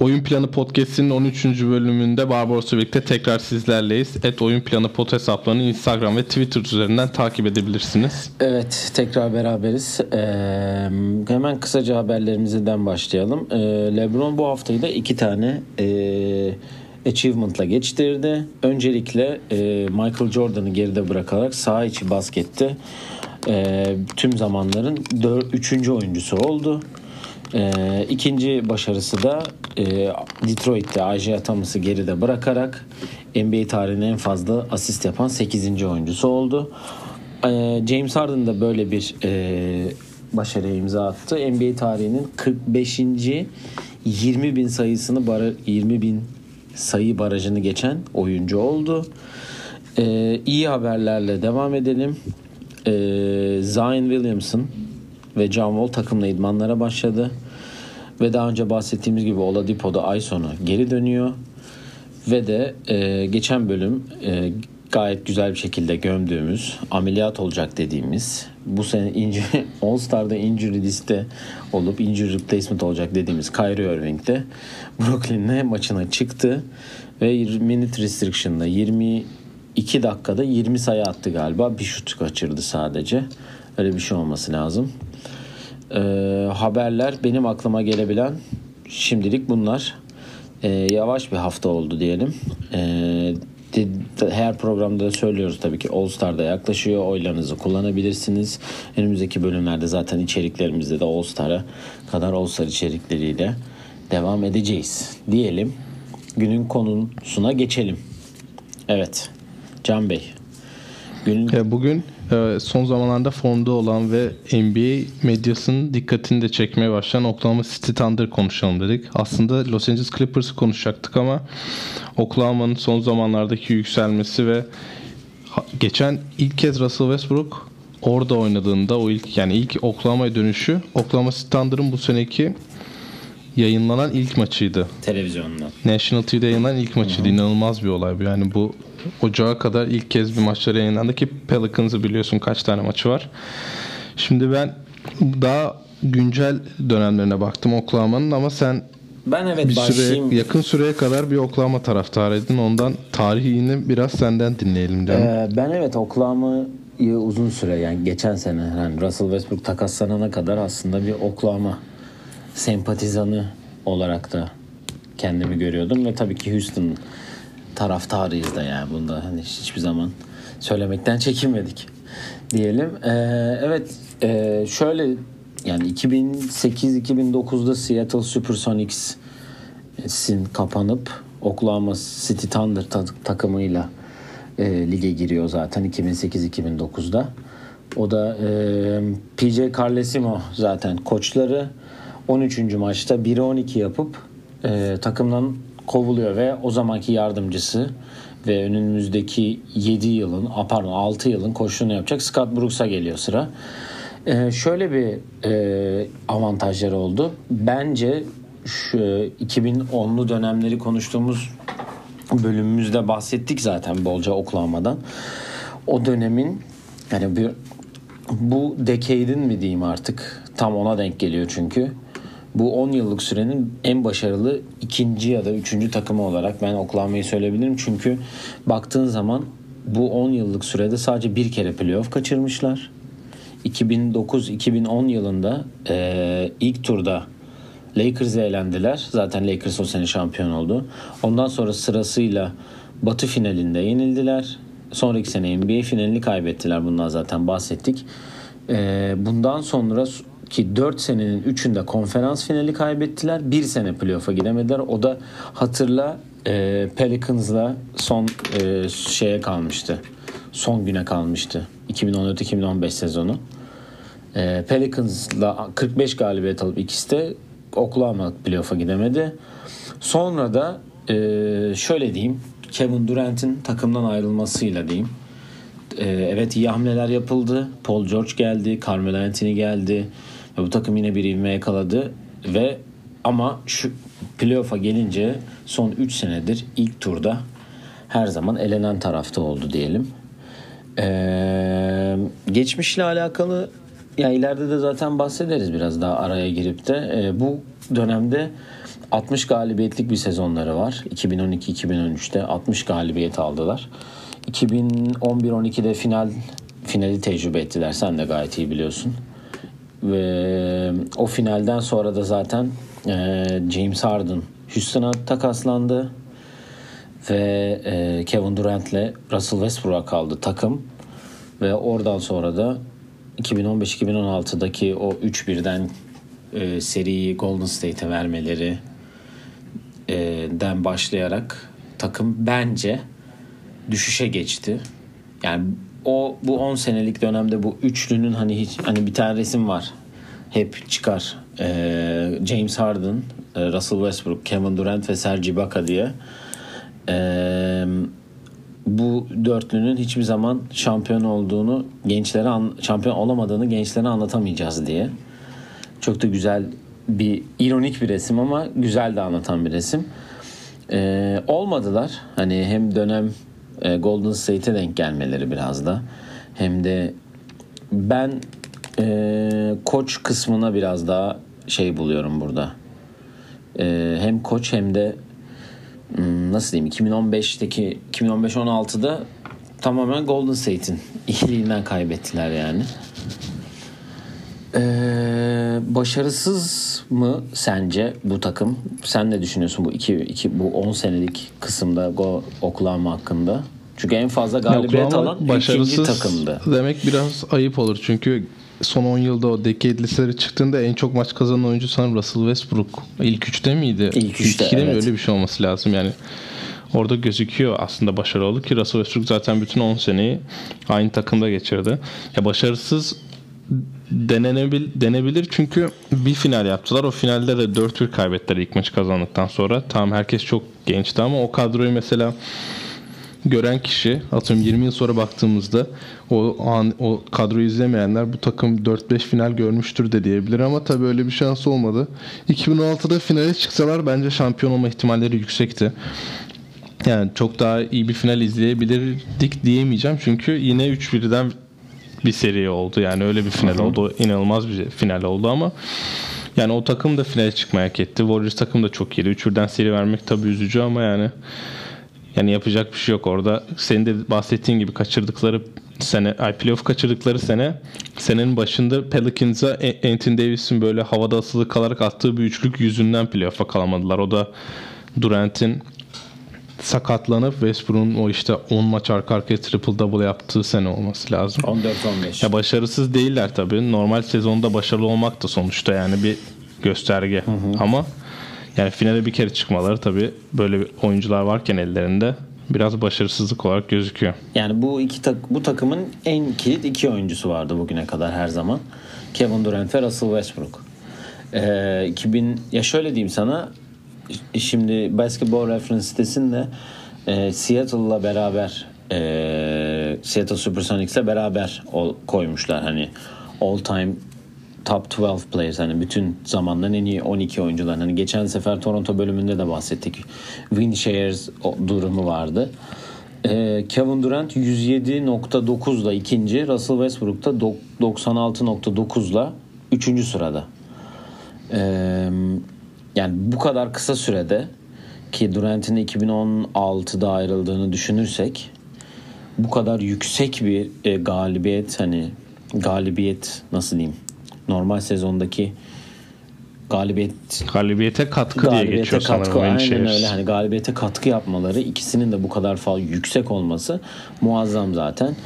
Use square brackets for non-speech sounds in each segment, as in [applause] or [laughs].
Oyun Planı Podcast'inin 13. bölümünde Barbaros'la birlikte tekrar sizlerleyiz. Et Oyun Planı Pod hesaplarını Instagram ve Twitter üzerinden takip edebilirsiniz. Evet tekrar beraberiz. Ee, hemen kısaca haberlerimizden başlayalım. Ee, Lebron bu haftayı da iki tane e, achievement'la geçtirdi. Öncelikle e, Michael Jordan'ı geride bırakarak sağ içi baskette e, tüm zamanların 4, 3. oyuncusu oldu. E, ikinci başarısı da e, Detroit'te Isaiah Thomas'ı geride bırakarak NBA tarihinin en fazla asist yapan 8. oyuncusu oldu. E, James Harden da böyle bir e, başarıya imza attı. NBA tarihinin 45. 20 bin sayısını bara, 20 bin sayı barajını geçen oyuncu oldu. E, iyi haberlerle devam edelim. E, Zion Williamson ve John Wall takımla idmanlara başladı. Ve daha önce bahsettiğimiz gibi Oladipo da ay sonu geri dönüyor. Ve de e, geçen bölüm e, gayet güzel bir şekilde gömdüğümüz, ameliyat olacak dediğimiz, bu sene injury, [laughs] All Star'da injury liste olup injury replacement olacak dediğimiz Kyrie Irving de Brooklyn'le maçına çıktı ve minute restriction'da 22 dakikada 20 sayı attı galiba. Bir şut kaçırdı sadece. Öyle bir şey olması lazım. Ee, haberler benim aklıma gelebilen şimdilik bunlar. Ee, yavaş bir hafta oldu diyelim. Ee, her programda da söylüyoruz tabii ki All Star'da yaklaşıyor. Oylarınızı kullanabilirsiniz. Önümüzdeki bölümlerde zaten içeriklerimizde de All Star'a kadar All Star içerikleriyle devam edeceğiz. Diyelim günün konusuna geçelim. Evet. Can Bey. Günün... Bugün e, son zamanlarda formda olan ve NBA medyasının dikkatini de çekmeye başlayan Oklahoma City Thunder konuşalım dedik. Aslında Los Angeles Clippers'ı konuşacaktık ama Oklahoma'nın son zamanlardaki yükselmesi ve geçen ilk kez Russell Westbrook orada oynadığında o ilk yani ilk Oklahoma'ya dönüşü Oklahoma City Thunder'ın bu seneki yayınlanan ilk maçıydı. Televizyondan. National TV'de yayınlanan ilk maçıydı. Hı-hı. İnanılmaz bir olay bu. Yani bu Ocağa kadar ilk kez bir maçları yayınlandı ki Pelicans'ı biliyorsun kaç tane maçı var. Şimdi ben daha güncel dönemlerine baktım Oklahoma'nın ama sen ben evet bir başlayayım. süre, yakın süreye kadar bir Oklahoma taraftarıydın. Ondan tarihini biraz senden dinleyelim canım. Ee, ben evet Oklahoma'yı uzun süre yani geçen sene yani Russell Westbrook takaslanana kadar aslında bir Oklahoma sempatizanı olarak da kendimi görüyordum ve tabii ki Houston taraftarıyız da yani bunda hani hiçbir zaman söylemekten çekinmedik diyelim. Ee, evet e, şöyle yani 2008-2009'da Seattle Supersonics'in kapanıp Oklahoma City Thunder ta- takımıyla e, lige giriyor zaten 2008-2009'da. O da e, PJ Carlesimo zaten koçları 13. maçta 1'e 12 yapıp e, takımdan kovuluyor ve o zamanki yardımcısı ve önümüzdeki 7 yılın, pardon 6 yılın koşulunu yapacak Scott Brooks'a geliyor sıra. Ee, şöyle bir e, avantajları oldu. Bence şu 2010'lu dönemleri konuştuğumuz bölümümüzde bahsettik zaten bolca Oklahoma'dan. O dönemin yani bir bu decade'in mi diyeyim artık tam ona denk geliyor çünkü bu 10 yıllık sürenin en başarılı ikinci ya da üçüncü takımı olarak ben Oklahoma'yı söyleyebilirim. Çünkü baktığın zaman bu 10 yıllık sürede sadece bir kere playoff kaçırmışlar. 2009-2010 yılında e, ilk turda Lakers'e elendiler. Zaten Lakers o sene şampiyon oldu. Ondan sonra sırasıyla Batı finalinde yenildiler. Sonraki sene NBA finalini kaybettiler. Bundan zaten bahsettik. E, bundan sonra ki 4 senenin 3'ünde konferans finali kaybettiler. Bir sene playoff'a gidemediler. O da hatırla e, Pelicans'la son e, şeye kalmıştı. Son güne kalmıştı. 2014-2015 sezonu. E, Pelicans'la 45 galibiyet alıp ikisi de Oklahoma playoff'a gidemedi. Sonra da e, şöyle diyeyim. Kevin Durant'in takımdan ayrılmasıyla diyeyim. E, evet iyi hamleler yapıldı. Paul George geldi. Carmelo Anthony geldi. Ve bu takım yine bir ivme yakaladı ve ama şu playoff'a gelince son 3 senedir ilk turda her zaman elenen tarafta oldu diyelim. Ee, geçmişle alakalı ya ileride de zaten bahsederiz biraz daha araya girip de. Ee, bu dönemde 60 galibiyetlik bir sezonları var. 2012-2013'te 60 galibiyet aldılar. 2011-12'de final finali tecrübe ettiler. Sen de gayet iyi biliyorsun. Ve o finalden sonra da zaten e, James Harden Houston'a takaslandı ve e, Kevin Durant'le Russell Westbrook'a kaldı takım ve oradan sonra da 2015-2016'daki o 3-1'den e, seriyi Golden State'e vermeleri e, den başlayarak takım bence düşüşe geçti. Yani o bu 10 senelik dönemde bu üçlünün hani hiç hani bir tane resim var. Hep çıkar. Ee, James Harden, e, Russell Westbrook, Kevin Durant ve Serge Ibaka diye. Ee, bu dörtlünün hiçbir zaman şampiyon olduğunu gençlere an, şampiyon olamadığını gençlere anlatamayacağız diye. Çok da güzel bir ironik bir resim ama güzel de anlatan bir resim. Ee, olmadılar. Hani hem dönem e, Golden State'e denk gelmeleri biraz da hem de ben e, koç kısmına biraz daha şey buluyorum burada. E, hem koç hem de hmm, nasıl diyeyim 2015'teki 2015-16'da tamamen Golden State'in [laughs] iyiliğinden kaybettiler yani. Ee, başarısız mı sence bu takım? Sen ne düşünüyorsun bu iki, iki bu 10 senelik kısımda Go Oklahoma hakkında? Çünkü en fazla galibiyet alan ikinci takımdı. Demek biraz ayıp olur çünkü son 10 yılda o decade listeleri çıktığında en çok maç kazanan oyuncu sanırım Russell Westbrook. İlk üçte miydi? İlk üçte, İlk ikide mi? evet. öyle bir şey olması lazım yani. Orada gözüküyor aslında başarılı ki Russell Westbrook zaten bütün 10 seneyi aynı takımda geçirdi. Ya başarısız denenebil, denebilir çünkü bir final yaptılar. O finalde de 4-1 kaybettiler ilk maçı kazandıktan sonra. Tamam herkes çok gençti ama o kadroyu mesela gören kişi atıyorum 20 yıl sonra baktığımızda o an o kadroyu izlemeyenler bu takım 4-5 final görmüştür de diyebilir ama tabii öyle bir şans olmadı. 2016'da finale çıksalar bence şampiyon olma ihtimalleri yüksekti. Yani çok daha iyi bir final izleyebilirdik diyemeyeceğim çünkü yine 3-1'den bir seri oldu. Yani öyle bir final oldu. İnanılmaz bir final oldu ama yani o takım da finale çıkmaya hak etti. Warriors takım da çok iyiydi. Üçürden seri vermek tabii üzücü ama yani yani yapacak bir şey yok orada. Senin de bahsettiğin gibi kaçırdıkları sene, ay playoff kaçırdıkları sene senenin başında Pelicans'a A- Anthony Davis'in böyle havada asılı kalarak attığı bir üçlük yüzünden playoff'a kalamadılar. O da Durant'in sakatlanıp Westbrook'un o işte 10 maç arka arkaya triple double yaptığı sene olması lazım. 14-15. Ya başarısız değiller tabii. Normal sezonda başarılı olmak da sonuçta yani bir gösterge. Ama yani finale bir kere çıkmaları tabii böyle oyuncular varken ellerinde biraz başarısızlık olarak gözüküyor. Yani bu iki tak bu takımın en kilit iki oyuncusu vardı bugüne kadar her zaman. Kevin Durant ve Russell Westbrook. Ee, 2000 ya şöyle diyeyim sana şimdi Basketball Reference sitesinde e, Seattle'la beraber e, Seattle Supersonics'le beraber ol, koymuşlar hani all time top 12 players hani bütün zamanların en iyi 12 oyuncular. Hani geçen sefer Toronto bölümünde de bahsettik. Win shares durumu vardı. Ee, Kevin Durant 107.9'la ikinci, Russell Westbrook da dok- 96.9'la üçüncü sırada. Ee, yani bu kadar kısa sürede ki Durant'in 2016'da ayrıldığını düşünürsek bu kadar yüksek bir e, galibiyet hani galibiyet nasıl diyeyim normal sezondaki galibiyet Galibiyete katkı diye galibiyete geçiyor katkı sanırım. aynen Winchester. öyle hani galibiyete katkı yapmaları ikisinin de bu kadar fazla yüksek olması muazzam zaten.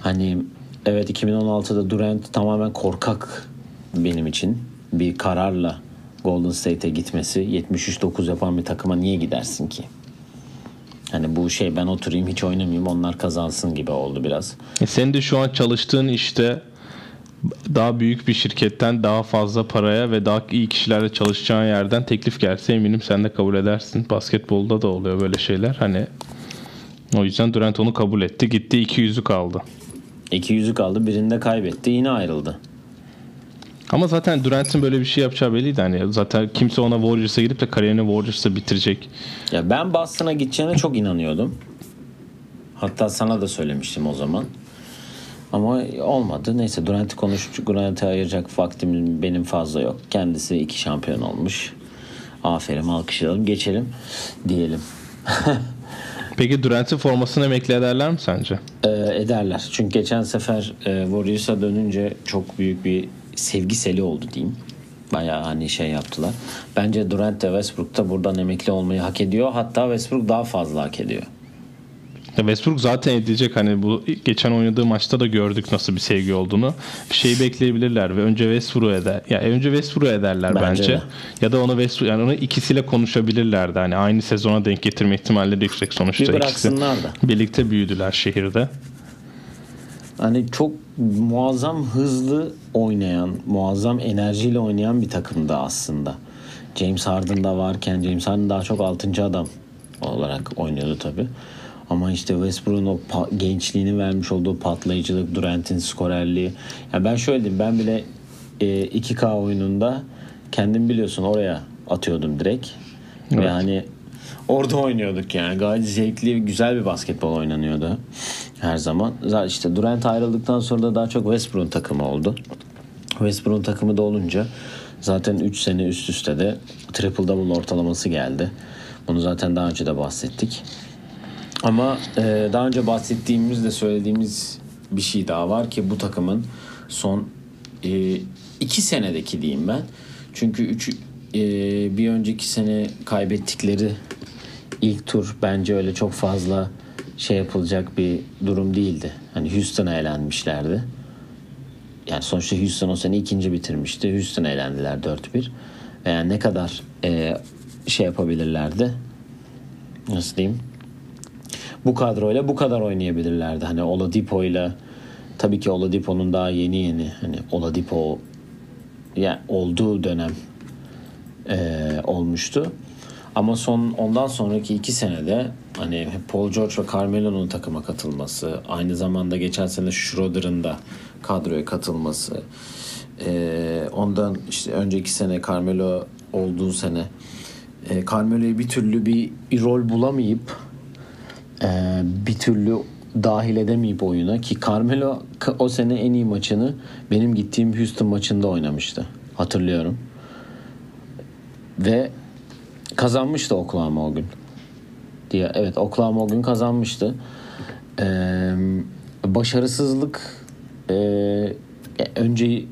Hani evet 2016'da Durant tamamen korkak benim için bir kararla Golden State'e gitmesi 73-9 yapan bir takıma niye gidersin ki? Hani bu şey ben oturayım hiç oynamayayım onlar kazansın gibi oldu biraz. E senin de şu an çalıştığın işte daha büyük bir şirketten daha fazla paraya ve daha iyi kişilerle çalışacağın yerden teklif gelse eminim sen de kabul edersin. Basketbolda da oluyor böyle şeyler. Hani o yüzden Durant onu kabul etti. Gitti 200'ü kaldı. İki yüzük aldı birinde kaybetti yine ayrıldı. Ama zaten Durant'in böyle bir şey yapacağı belliydi. Hani zaten kimse ona Warriors'a gidip de kariyerini Warriors'ta bitirecek. Ya ben Boston'a gideceğine çok inanıyordum. Hatta sana da söylemiştim o zaman. Ama olmadı. Neyse Durant'i konuş, Durant'e ayıracak vaktim benim fazla yok. Kendisi iki şampiyon olmuş. Aferin alkışlayalım. Geçelim diyelim. [laughs] Peki Durant'in formasını emekli ederler mi sence? Ee, ederler. Çünkü geçen sefer e, Warriors'a dönünce çok büyük bir sevgi seli oldu diyeyim. Bayağı hani şey yaptılar. Bence Durant de Westbrook da buradan emekli olmayı hak ediyor. Hatta Westbrook daha fazla hak ediyor. Westbrook zaten edecek hani bu geçen oynadığı maçta da gördük nasıl bir sevgi olduğunu. Bir şeyi bekleyebilirler ve önce Westbrook eder. Ya yani önce Westbrook ederler bence. bence. Ya da onu Westbrook yani onu ikisiyle konuşabilirlerdi. Hani aynı sezona denk getirme ihtimalleri yüksek sonuçta bir ikisi. da. Birlikte büyüdüler şehirde. Hani çok muazzam hızlı oynayan, muazzam enerjiyle oynayan bir takımda aslında. James Harden da varken James Harden daha çok 6. adam olarak oynuyordu tabii. Ama işte Westbrook'un o gençliğini vermiş olduğu patlayıcılık, Durant'in skorerliği. Yani ben şöyle diyeyim ben bile e, 2K oyununda kendim biliyorsun oraya atıyordum direkt. Evet. Ve hani orada oynuyorduk yani. Gayet zevkli, güzel bir basketbol oynanıyordu her zaman. Zaten işte Durant ayrıldıktan sonra da daha çok Westbrook'un takımı oldu. Westbrook'un takımı da olunca zaten 3 sene üst üste de triple double ortalaması geldi. Bunu zaten daha önce de bahsettik. Ama e, daha önce bahsettiğimiz de söylediğimiz bir şey daha var ki bu takımın son e, iki senedeki diyeyim ben. Çünkü üç, e, bir önceki sene kaybettikleri ilk tur bence öyle çok fazla şey yapılacak bir durum değildi. Hani Houston'a elenmişlerdi. Yani sonuçta Houston o sene ikinci bitirmişti. Houston'a elendiler 4-1. Yani ne kadar e, şey yapabilirlerdi? Nasıl diyeyim? bu kadroyla bu kadar oynayabilirlerdi. Hani Oladipo ile tabii ki Oladipo'nun daha yeni yeni hani Oladipo yani olduğu dönem e, olmuştu. Ama son ondan sonraki iki senede hani Paul George ve Carmelo'nun takıma katılması, aynı zamanda geçen sene Schroeder'ın da kadroya katılması, e, ondan işte önceki sene Carmelo olduğu sene e, Carmelo'yu bir türlü bir rol bulamayıp e, bir türlü dahil edemeyip oyuna ki Carmelo o sene en iyi maçını benim gittiğim Houston maçında oynamıştı. Hatırlıyorum. Ve kazanmıştı Oklahoma o gün. Diye evet Oklahoma o gün kazanmıştı. Ee, başarısızlık e, önce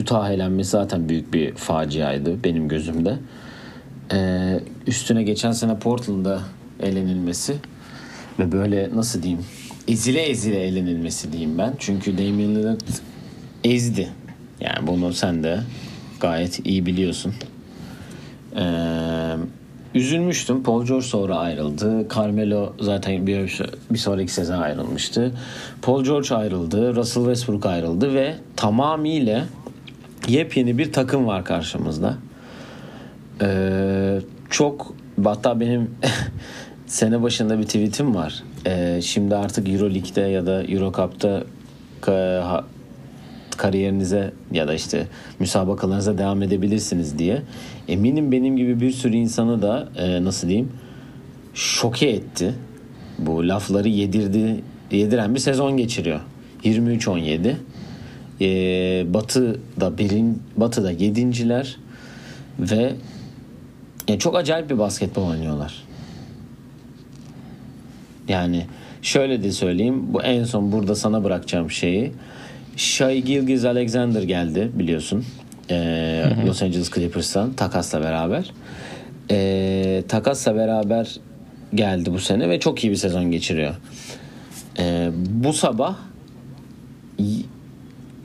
Utah elenmesi zaten büyük bir faciaydı benim gözümde. Ee, üstüne geçen sene Portland'da elenilmesi ve böyle nasıl diyeyim ezile ezile elenilmesi diyeyim ben. Çünkü Damian Lillard ezdi. Yani bunu sen de gayet iyi biliyorsun. Ee, üzülmüştüm. Paul George sonra ayrıldı. Carmelo zaten bir, bir sonraki sezon ayrılmıştı. Paul George ayrıldı. Russell Westbrook ayrıldı ve tamamıyla yepyeni bir takım var karşımızda. Ee, çok hatta benim [laughs] sene başında bir tweetim var. Ee, şimdi artık Euroleague'de ya da ka- kariyerinize ya da işte müsabakalarınıza devam edebilirsiniz diye. Eminim benim gibi bir sürü insanı da e, nasıl diyeyim şoke etti. Bu lafları yedirdi, yediren bir sezon geçiriyor. 23-17. E, Batı'da birin, Batı'da yedinciler ve yani çok acayip bir basketbol oynuyorlar. Yani şöyle de söyleyeyim. Bu en son burada sana bırakacağım şeyi. Shai Gilgis Alexander geldi biliyorsun. Ee, Los Angeles Clippers'tan takasla beraber. Ee, takasla beraber geldi bu sene ve çok iyi bir sezon geçiriyor. Ee, bu sabah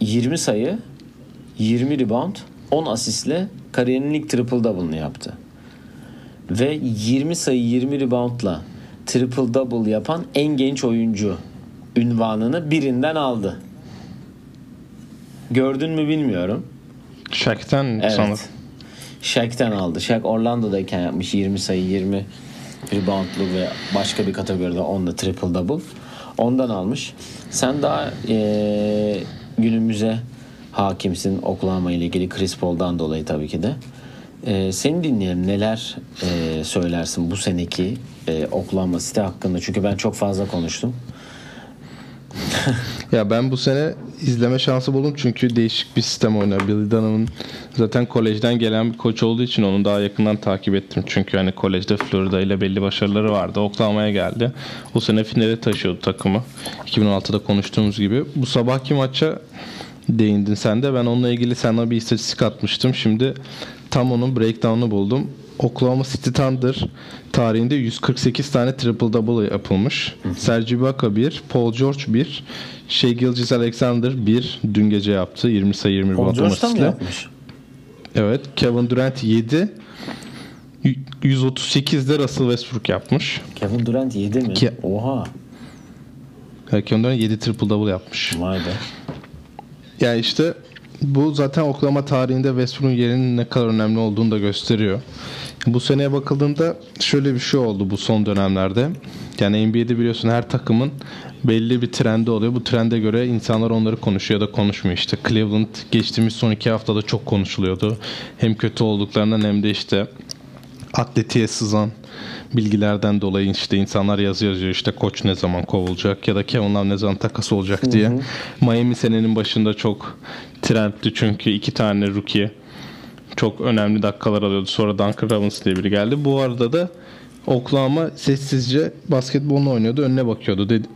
20 sayı 20 rebound 10 asistle kariyerinin ilk triple double'ını yaptı. Ve 20 sayı 20 reboundla triple double yapan en genç oyuncu ünvanını birinden aldı. Gördün mü bilmiyorum. Shaq'ten evet. sanırım. Shaq'ten aldı. Shaq Orlando'dayken yapmış 20 sayı 20 reboundlu ve başka bir kategoride onda triple double. Ondan almış. Sen daha e, günümüze hakimsin Oklahoma ile ilgili Chris Paul'dan dolayı tabii ki de. E, seni dinleyelim. Neler e, söylersin bu seneki e, Oklahoma City hakkında? Çünkü ben çok fazla konuştum. ya ben bu sene izleme şansı buldum çünkü değişik bir sistem oynuyor. Billy Donovan'ın zaten kolejden gelen bir koç olduğu için onu daha yakından takip ettim. Çünkü hani kolejde Florida ile belli başarıları vardı. Oklahoma'ya geldi. O sene finale taşıyordu takımı. 2016'da konuştuğumuz gibi. Bu sabahki maça değindin sen de. Ben onunla ilgili sana bir istatistik atmıştım. Şimdi tam onun breakdown'unu buldum. Oklahoma City Thunder tarihinde 148 tane triple double yapılmış. Serge Ibaka 1, Paul George 1, Shea Gilgis Alexander 1 dün gece yaptı. 20 sayı 20 Paul rebound George da mı yapmış? Evet. Kevin Durant 7 138 de Russell Westbrook yapmış. Kevin Durant 7 mi? Ki- Oha. Kevin Durant 7 triple double yapmış. Vay be. Yani işte bu zaten Oklahoma tarihinde Westbrook'un yerinin ne kadar önemli olduğunu da gösteriyor. Bu seneye bakıldığında şöyle bir şey oldu bu son dönemlerde. Yani NBA'de biliyorsun her takımın belli bir trendi oluyor. Bu trende göre insanlar onları konuşuyor ya da konuşmuyor. İşte Cleveland geçtiğimiz son iki haftada çok konuşuluyordu. Hem kötü olduklarından hem de işte atletiğe sızan bilgilerden dolayı işte insanlar yazı yazıyor işte koç ne zaman kovulacak ya da Kevin Love ne zaman takas olacak diye. Miami senenin başında çok trendti çünkü iki tane rookie çok önemli dakikalar alıyordu. Sonra Duncan Robinson diye biri geldi. Bu arada da Oklahoma sessizce basketbolunu oynuyordu. Önüne bakıyordu. Dedi,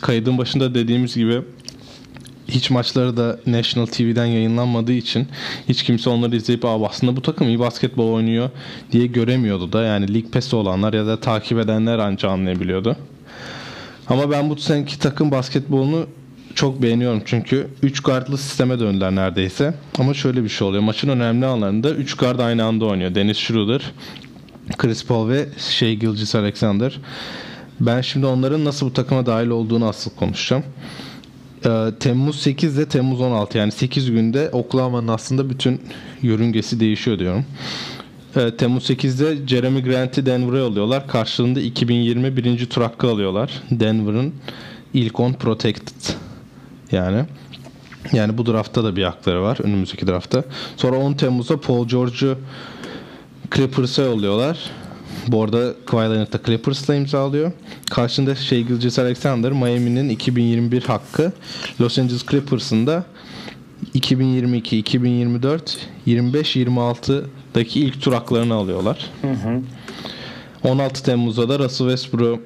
kaydın başında dediğimiz gibi hiç maçları da National TV'den yayınlanmadığı için hiç kimse onları izleyip Aa, aslında bu takım iyi basketbol oynuyor diye göremiyordu da. Yani League Pass'i olanlar ya da takip edenler anca anlayabiliyordu. Ama ben bu seneki takım basketbolunu çok beğeniyorum çünkü 3 guardlı sisteme döndüler neredeyse. Ama şöyle bir şey oluyor. Maçın önemli anlarında 3 guard aynı anda oynuyor. Dennis Schroeder, Chris Paul ve Shea Gilgis Alexander. Ben şimdi onların nasıl bu takıma dahil olduğunu asıl konuşacağım. Ee, Temmuz 8 ile Temmuz 16 yani 8 günde Oklahoma'nın aslında bütün yörüngesi değişiyor diyorum. Ee, Temmuz 8'de Jeremy Grant'i Denver'a yolluyorlar. Karşılığında 2020 birinci tur hakkı alıyorlar. Denver'ın ilk 10 protected yani. Yani bu draftta da bir hakları var. Önümüzdeki draftta. Sonra 10 Temmuz'da Paul George'u Clippers'a yolluyorlar. Bu arada Kawhi Leonard da Clippers'la imzalıyor. Karşında Shea Gilgeous Alexander Miami'nin 2021 hakkı Los Angeles Clippers'ın da 2022, 2024, 25, 26'daki ilk tur haklarını alıyorlar. 16 Temmuz'da da Russell Westbrook'u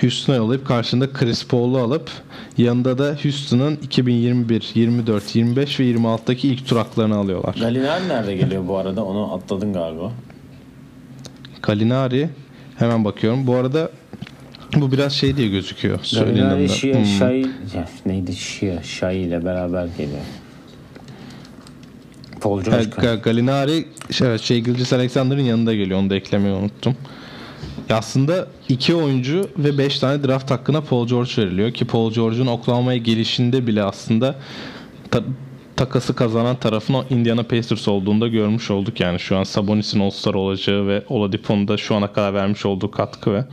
Houston'a yollayıp karşında Chris Paul'u alıp yanında da Houston'ın 2021, 24, 25 ve 26'daki ilk tur haklarını alıyorlar. Galinari nerede geliyor bu arada? Onu atladın galiba. Galinari hemen bakıyorum. Bu arada bu biraz şey diye gözüküyor. De. Şia, Hmm. Şai, neydi Şia, Şai ile beraber geliyor. Paul George. Ga- Galinari şey, şey Gilgis Alexander'ın yanında geliyor. Onu da eklemeyi unuttum. Ya aslında iki oyuncu ve 5 tane draft hakkına Paul George veriliyor ki Paul George'un Oklahoma'ya gelişinde bile aslında takası kazanan tarafın o Indiana Pacers olduğunda görmüş olduk yani şu an Sabonis'in All-Star olacağı ve Oladipo'nun da şu ana kadar vermiş olduğu katkı ve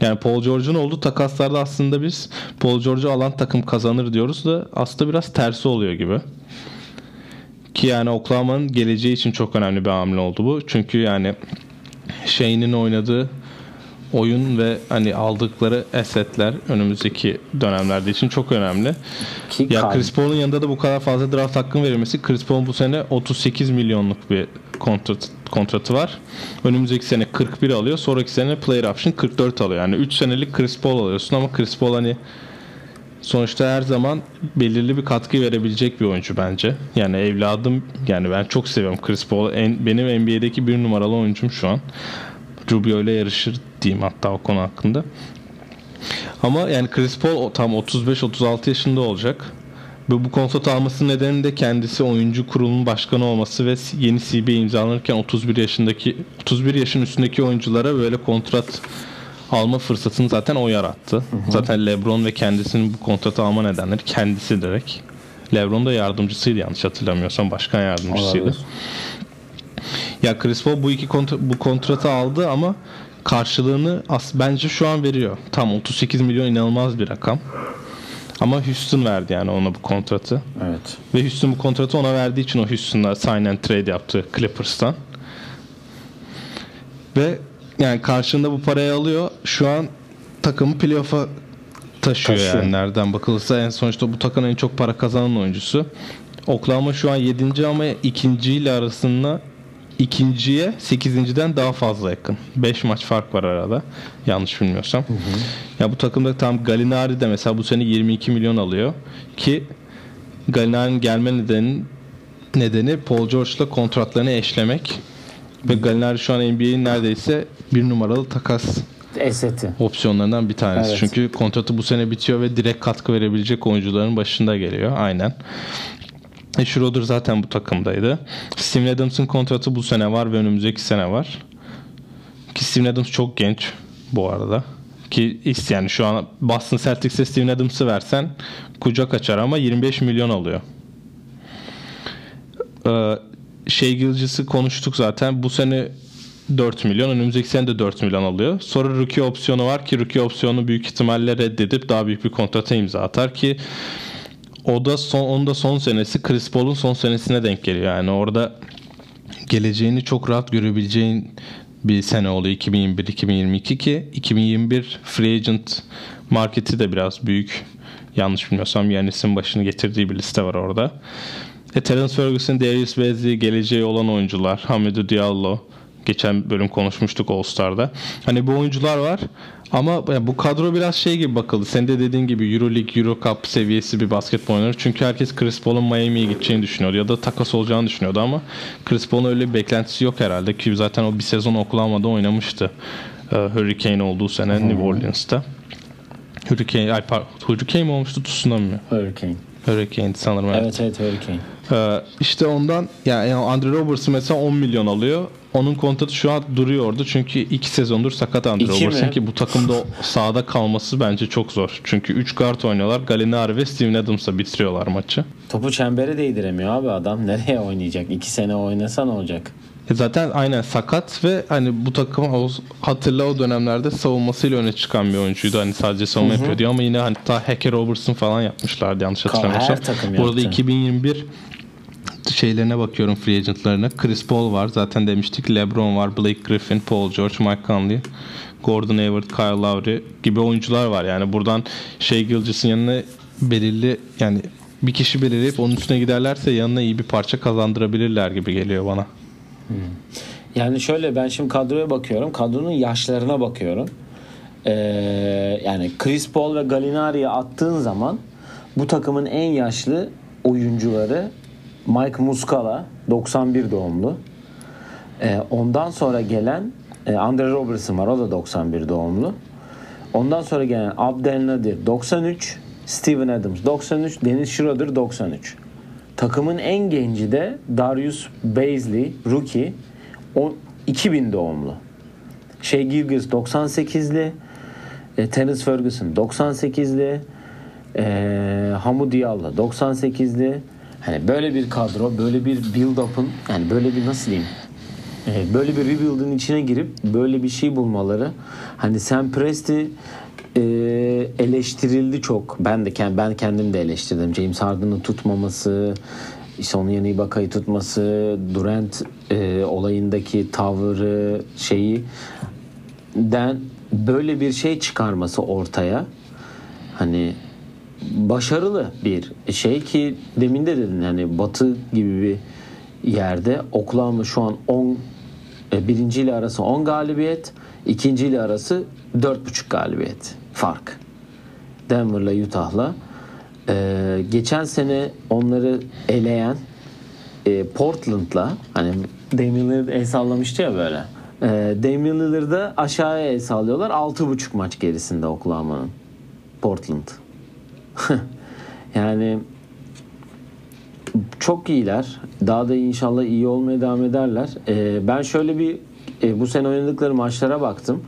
yani Paul George'un olduğu takaslarda aslında biz Paul George'u alan takım kazanır diyoruz da aslında biraz tersi oluyor gibi. Ki yani Oklahoma'nın geleceği için çok önemli bir hamle oldu bu. Çünkü yani Shane'in oynadığı oyun ve hani aldıkları esetler önümüzdeki dönemlerde için çok önemli. Ki Ya Kyle- Chris Paul'un yanında da bu kadar fazla draft hakkın verilmesi Chris Paul bu sene 38 milyonluk bir kontrat, kontratı var. Önümüzdeki sene 41 alıyor. Sonraki sene player option 44 alıyor. Yani 3 senelik Chris Paul alıyorsun ama Chris Paul hani sonuçta her zaman belirli bir katkı verebilecek bir oyuncu bence. Yani evladım yani ben çok seviyorum Chris Paul. En, benim NBA'deki bir numaralı oyuncum şu an. Rubio ile yarışır diyeyim hatta o konu hakkında. Ama yani Chris Paul tam 35-36 yaşında olacak. Ve bu kontrat almasının nedeni de kendisi oyuncu kurulunun başkanı olması ve yeni CBA imzalanırken 31 yaşındaki 31 yaşın üstündeki oyunculara böyle kontrat alma fırsatını zaten o yarattı. Zaten LeBron ve kendisinin bu kontratı alma nedenleri kendisi direkt. LeBron da yardımcısıydı yanlış hatırlamıyorsam başkan yardımcısıydı. Olabilir. Ya Chris Paul bu iki kontra- bu kontratı aldı ama karşılığını as bence şu an veriyor. Tam 38 milyon inanılmaz bir rakam. Ama Houston verdi yani ona bu kontratı. Evet. Ve Houston bu kontratı ona verdiği için o Houston'la sign and trade yaptı Clippers'tan. Ve yani karşında bu parayı alıyor. Şu an takımı playoff'a taşıyor, taşıyor. yani nereden bakılırsa en sonuçta bu takımın en çok para kazanan oyuncusu. Oklahoma şu an 7. ama ikinci ile arasında ikinciye 8.den daha fazla yakın. 5 maç fark var arada. Yanlış bilmiyorsam. Hı hı. Ya bu takımda tam Galinari de mesela bu sene 22 milyon alıyor ki Galinari'nin gelme nedeni nedeni Paul George'la kontratlarını eşlemek. Ve Galinari şu an NBA'in neredeyse bir numaralı takas Eseti. opsiyonlarından bir tanesi. Evet. Çünkü kontratı bu sene bitiyor ve direkt katkı verebilecek oyuncuların başında geliyor. Aynen. E, Schroeder zaten bu takımdaydı. Steven Adams'ın kontratı bu sene var ve önümüzdeki sene var. Ki Steven Adams çok genç bu arada. Ki yani şu an Boston Celtics'e Steven Adams'ı versen kucak açar ama 25 milyon alıyor. Ee, şey Gilgis'i konuştuk zaten. Bu sene 4 milyon. Önümüzdeki sene de 4 milyon alıyor. Sonra rookie opsiyonu var ki rookie opsiyonu büyük ihtimalle reddedip daha büyük bir kontrata imza atar ki o da son onun da son senesi Chris Paul'un son senesine denk geliyor. Yani orada geleceğini çok rahat görebileceğin bir sene oluyor 2021-2022 ki 2021 free agent marketi de biraz büyük. Yanlış bilmiyorsam Yanis'in başını getirdiği bir liste var orada. E, Terence Ferguson, Darius Bazley geleceği olan oyuncular. Hamidou Diallo. Geçen bölüm konuşmuştuk All Star'da. Hani bu oyuncular var. Ama bu kadro biraz şey gibi bakıldı. Sen de dediğin gibi Euroleague, Eurocup seviyesi bir basketbol oynar. Çünkü herkes Chris Paul'un Miami'ye gideceğini düşünüyordu ya da takas olacağını düşünüyordu ama Chris Paul'un öyle bir beklentisi yok herhalde ki zaten o bir sezon Oklahoma'da oynamıştı. Ee, Hurricane olduğu sene hmm. New Orleans'ta. Hurricane, ay pardon, Hurricane mi olmuştu Tsunami mi? Hurricane. Hurricane sanırım. Evet evet, evet Hurricane. Ee, işte ondan yani Andre Robertson mesela 10 milyon alıyor. Onun kontratı şu an duruyordu çünkü iki sezondur sakat Andre Robertson ki bu takımda sahada kalması bence çok zor. Çünkü 3 guard oynuyorlar. Gallinari ve Steven Adams'la bitiriyorlar maçı. Topu çembere değdiremiyor abi adam. Nereye oynayacak? 2 sene oynasa ne olacak? Zaten aynen sakat ve hani bu takım hatırla o dönemlerde savunmasıyla öne çıkan bir oyuncuydu. Hani sadece savunma yapıyor diye ama yine hani ta Hacker Robertson falan yapmışlardı yanlış hatırlamıyorsam. Burada 2021 şeylerine bakıyorum free agentlarına. Chris Paul var. Zaten demiştik. LeBron var. Blake Griffin, Paul George, Mike Conley. Gordon Hayward, Kyle Lowry gibi oyuncular var. Yani buradan şey Gilgis'in yanına belirli yani bir kişi belirleyip onun üstüne giderlerse yanına iyi bir parça kazandırabilirler gibi geliyor bana. Yani şöyle ben şimdi kadroya bakıyorum. Kadronun yaşlarına bakıyorum. Ee, yani Chris Paul ve Gallinari'yi attığın zaman bu takımın en yaşlı oyuncuları Mike Muscala 91 doğumlu. Ee, ondan sonra gelen e, Andre Robertson var. O da 91 doğumlu. Ondan sonra gelen Abdel Nadir 93, Steven Adams 93, Dennis Schroeder 93. Takımın en genci de Darius Bazley, rookie. O 2000 doğumlu. Şey Gilgis 98'li. E, Terence Ferguson 98'li. E, Hamu Diallo 98'li. Hani böyle bir kadro, böyle bir build-up'ın yani böyle bir nasıl diyeyim? E, böyle bir rebuild'in içine girip böyle bir şey bulmaları. Hani Sam Presti e, eleştirildi çok. Ben de ben kendim de eleştirdim. James Harden'ı tutmaması, işte onun Ibaka'yı tutması, Durant e, olayındaki tavrı şeyi den böyle bir şey çıkarması ortaya. Hani başarılı bir şey ki demin de dedin hani Batı gibi bir yerde Oklahoma şu an 10 e, birinci ile arası 10 galibiyet, ikinci ile arası 4,5 galibiyet fark. Denver'la Utah'la. Ee, geçen sene onları eleyen e, Portland'la hani Damian Lillard el sallamıştı ya böyle. E, Damian Lillard'ı aşağıya el sallıyorlar. 6,5 maç gerisinde Oklahoma'nın. Portland. [laughs] yani çok iyiler. Daha da inşallah iyi olmaya devam ederler. Ee, ben şöyle bir e, bu sene oynadıkları maçlara baktım.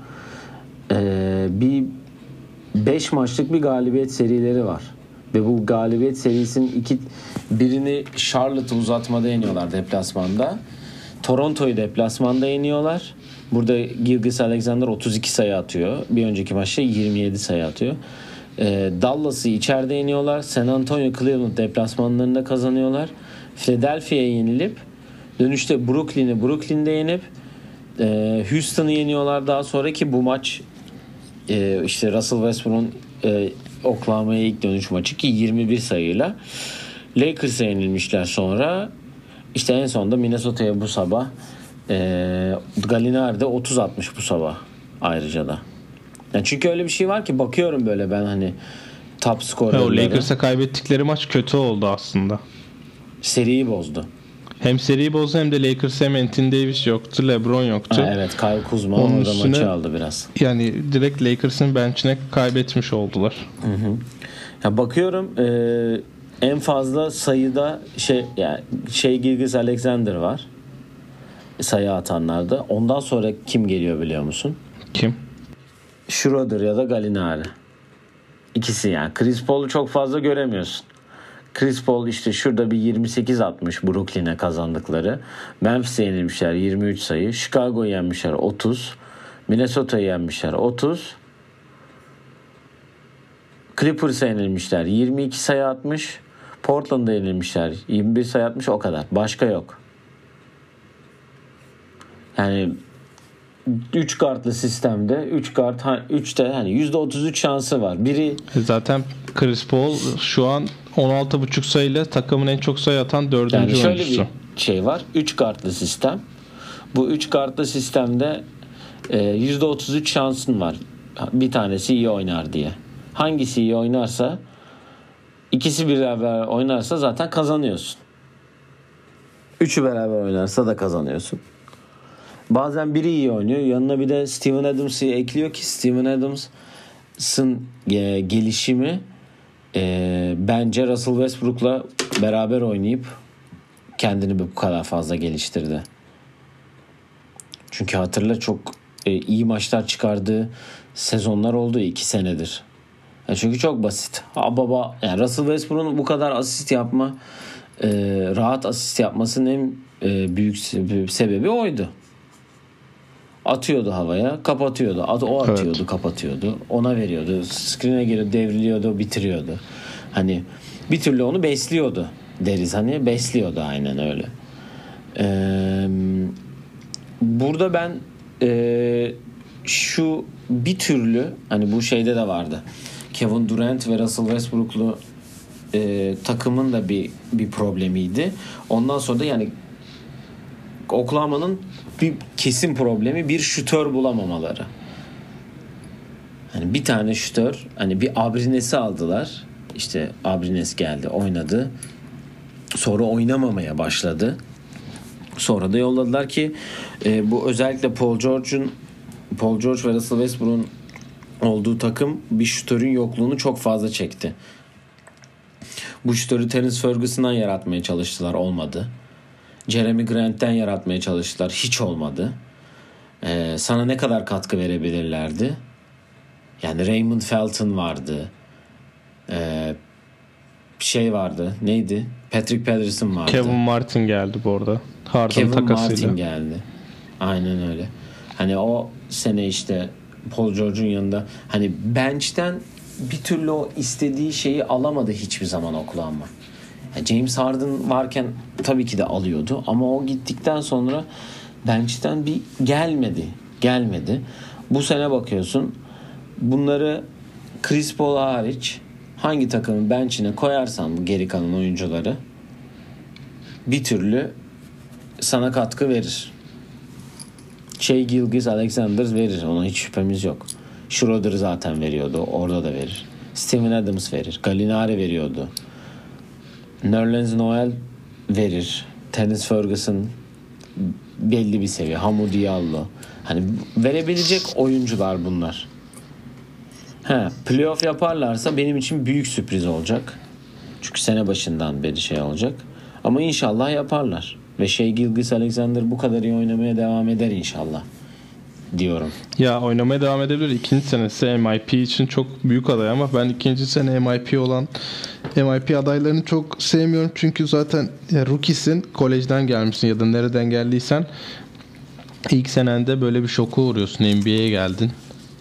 Ee, bir 5 maçlık bir galibiyet serileri var. Ve bu galibiyet serisinin iki birini Charlotte'ı uzatmada yeniyorlar deplasmanda. Toronto'yu deplasmanda yeniyorlar. Burada Gilgis Alexander 32 sayı atıyor. Bir önceki maçta 27 sayı atıyor. E, Dallas'ı içeride yeniyorlar. San Antonio Cleveland deplasmanlarında kazanıyorlar. Philadelphia'ya yenilip dönüşte Brooklyn'i Brooklyn'de yenip e, Houston'ı yeniyorlar daha sonra ki bu maç e, işte Russell Westbrook'un e, Oklahoma'ya ilk dönüş maçı ki 21 sayıyla. Lakers'a yenilmişler sonra. İşte en sonunda Minnesota'ya bu sabah e, Gallinari'de 30 atmış bu sabah ayrıca da. Yani çünkü öyle bir şey var ki bakıyorum böyle ben hani top skorerlere. Lakers'a kaybettikleri maç kötü oldu aslında. Seriyi bozdu. Hem seriyi bozdu hem de Lakers hem Anthony Davis yoktu, LeBron yoktu. Ha, evet Kyle Kuzma Onun orada üstüne- maçı aldı biraz. Yani direkt Lakers'ın bench'ine kaybetmiş oldular. Ya bakıyorum e, en fazla sayıda şey yani şey Gilgis Alexander var. Sayı atanlarda. Ondan sonra kim geliyor biliyor musun? Kim? Schroeder ya da Gallinari. İkisi yani. Chris Paul'u çok fazla göremiyorsun. Chris Paul işte şurada bir 28 atmış Brooklyn'e kazandıkları. Memphis'e yenilmişler 23 sayı. Chicago'yu yenmişler 30. Minnesota'yı yenmişler 30. Clippers'a yenilmişler 22 sayı atmış. Portland'a yenilmişler 21 sayı atmış o kadar. Başka yok. Yani 3 kartlı sistemde 3 kart 3'te hani %33 şansı var. Biri E Zaten Chris Paul şu an 16.5 sayıyla takımın en çok sayı atan dördüncü Yani şöyle oyuncusu. bir şey var. 3 kartlı sistem. Bu 3 kartlı sistemde e, %33 şansın var. Bir tanesi iyi oynar diye. Hangisi iyi oynarsa ikisi beraber oynarsa zaten kazanıyorsun. Üçü beraber oynarsa da kazanıyorsun. Bazen biri iyi oynuyor. Yanına bir de Steven Adams'ı ekliyor ki Steven Adams'ın e, gelişimi e, bence Russell Westbrook'la beraber oynayıp kendini bu kadar fazla geliştirdi. Çünkü hatırla çok e, iyi maçlar çıkardığı sezonlar oldu iki senedir. Ya çünkü çok basit. Ha baba yani Russell Westbrook'un bu kadar asist yapma e, rahat asist yapmasının en e, büyük se- sebebi oydu. Atıyordu havaya, kapatıyordu. At- O atıyordu, Evet. kapatıyordu. Ona veriyordu. Screen'e girip devriliyordu, bitiriyordu. Hani bir türlü onu besliyordu deriz. Hani besliyordu aynen öyle. Eee burada ben e, şu bir türlü hani bu şeyde de vardı. Kevin Durant ve Russell Westbrook'lu e, takımın da bir bir problemiydi. Ondan sonra da yani Oklahoma'nın bir kesin problemi bir şütör bulamamaları. Hani bir tane şütör hani bir Abrines'i aldılar. İşte Abrines geldi oynadı. Sonra oynamamaya başladı. Sonra da yolladılar ki e, bu özellikle Paul George'un Paul George ve Russell Westbrook'un olduğu takım bir şütörün yokluğunu çok fazla çekti. Bu şütörü Terence Ferguson'dan yaratmaya çalıştılar olmadı. Jeremy Grant'ten yaratmaya çalıştılar hiç olmadı. E, sana ne kadar katkı verebilirlerdi? Yani Raymond Felton vardı. E, şey vardı. Neydi? Patrick Patterson vardı. Kevin Martin geldi bu arada. Harden Kevin takasıyla. Martin geldi. Aynen öyle. Hani o sene işte Paul George'un yanında hani bench'ten bir türlü o istediği şeyi alamadı hiçbir zaman Oklahoma. James Harden varken tabii ki de alıyordu ama o gittikten sonra bench'ten bir gelmedi. Gelmedi. Bu sene bakıyorsun bunları Chris Paul hariç hangi takımın bench'ine koyarsan geri kalan oyuncuları bir türlü sana katkı verir. Şey Gilgis Alexander verir. Ona hiç şüphemiz yok. Schroeder zaten veriyordu. Orada da verir. Steven Adams verir. Gallinari veriyordu. Nerlens Noel verir. Terence Ferguson belli bir seviye. Hamu Diallo. Hani verebilecek oyuncular bunlar. He, playoff yaparlarsa benim için büyük sürpriz olacak. Çünkü sene başından beri şey olacak. Ama inşallah yaparlar. Ve şey Gilgis Alexander bu kadar iyi oynamaya devam eder inşallah. Diyorum. Ya oynamaya devam edebilir. İkinci senesi MIP için çok büyük aday ama ben ikinci sene MIP olan MIP adaylarını çok sevmiyorum. Çünkü zaten rookie'sin, kolejden gelmişsin ya da nereden geldiysen ilk senende böyle bir şoka uğruyorsun. NBA'ye geldin.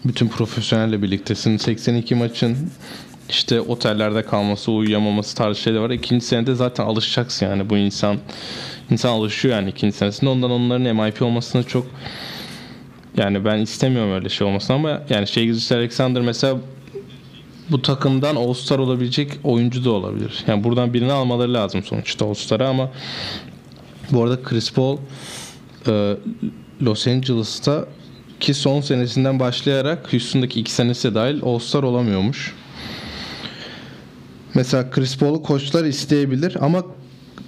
Bütün profesyonelle birliktesin. 82 maçın işte otellerde kalması, uyuyamaması tarzı şeyler var. İkinci senede zaten alışacaksın yani bu insan insan alışıyor yani ikinci senesinde. Ondan onların MIP olmasını çok yani ben istemiyorum öyle şey olmasını ama yani şey Alexander mesela bu takımdan All-Star olabilecek oyuncu da olabilir. Yani buradan birini almaları lazım sonuçta All-Star'a ama bu arada Chris Paul e, Los Angeles'ta ki son senesinden başlayarak Houston'daki iki senesi dahil All-Star olamıyormuş. Mesela Chris Paul'u koçlar isteyebilir ama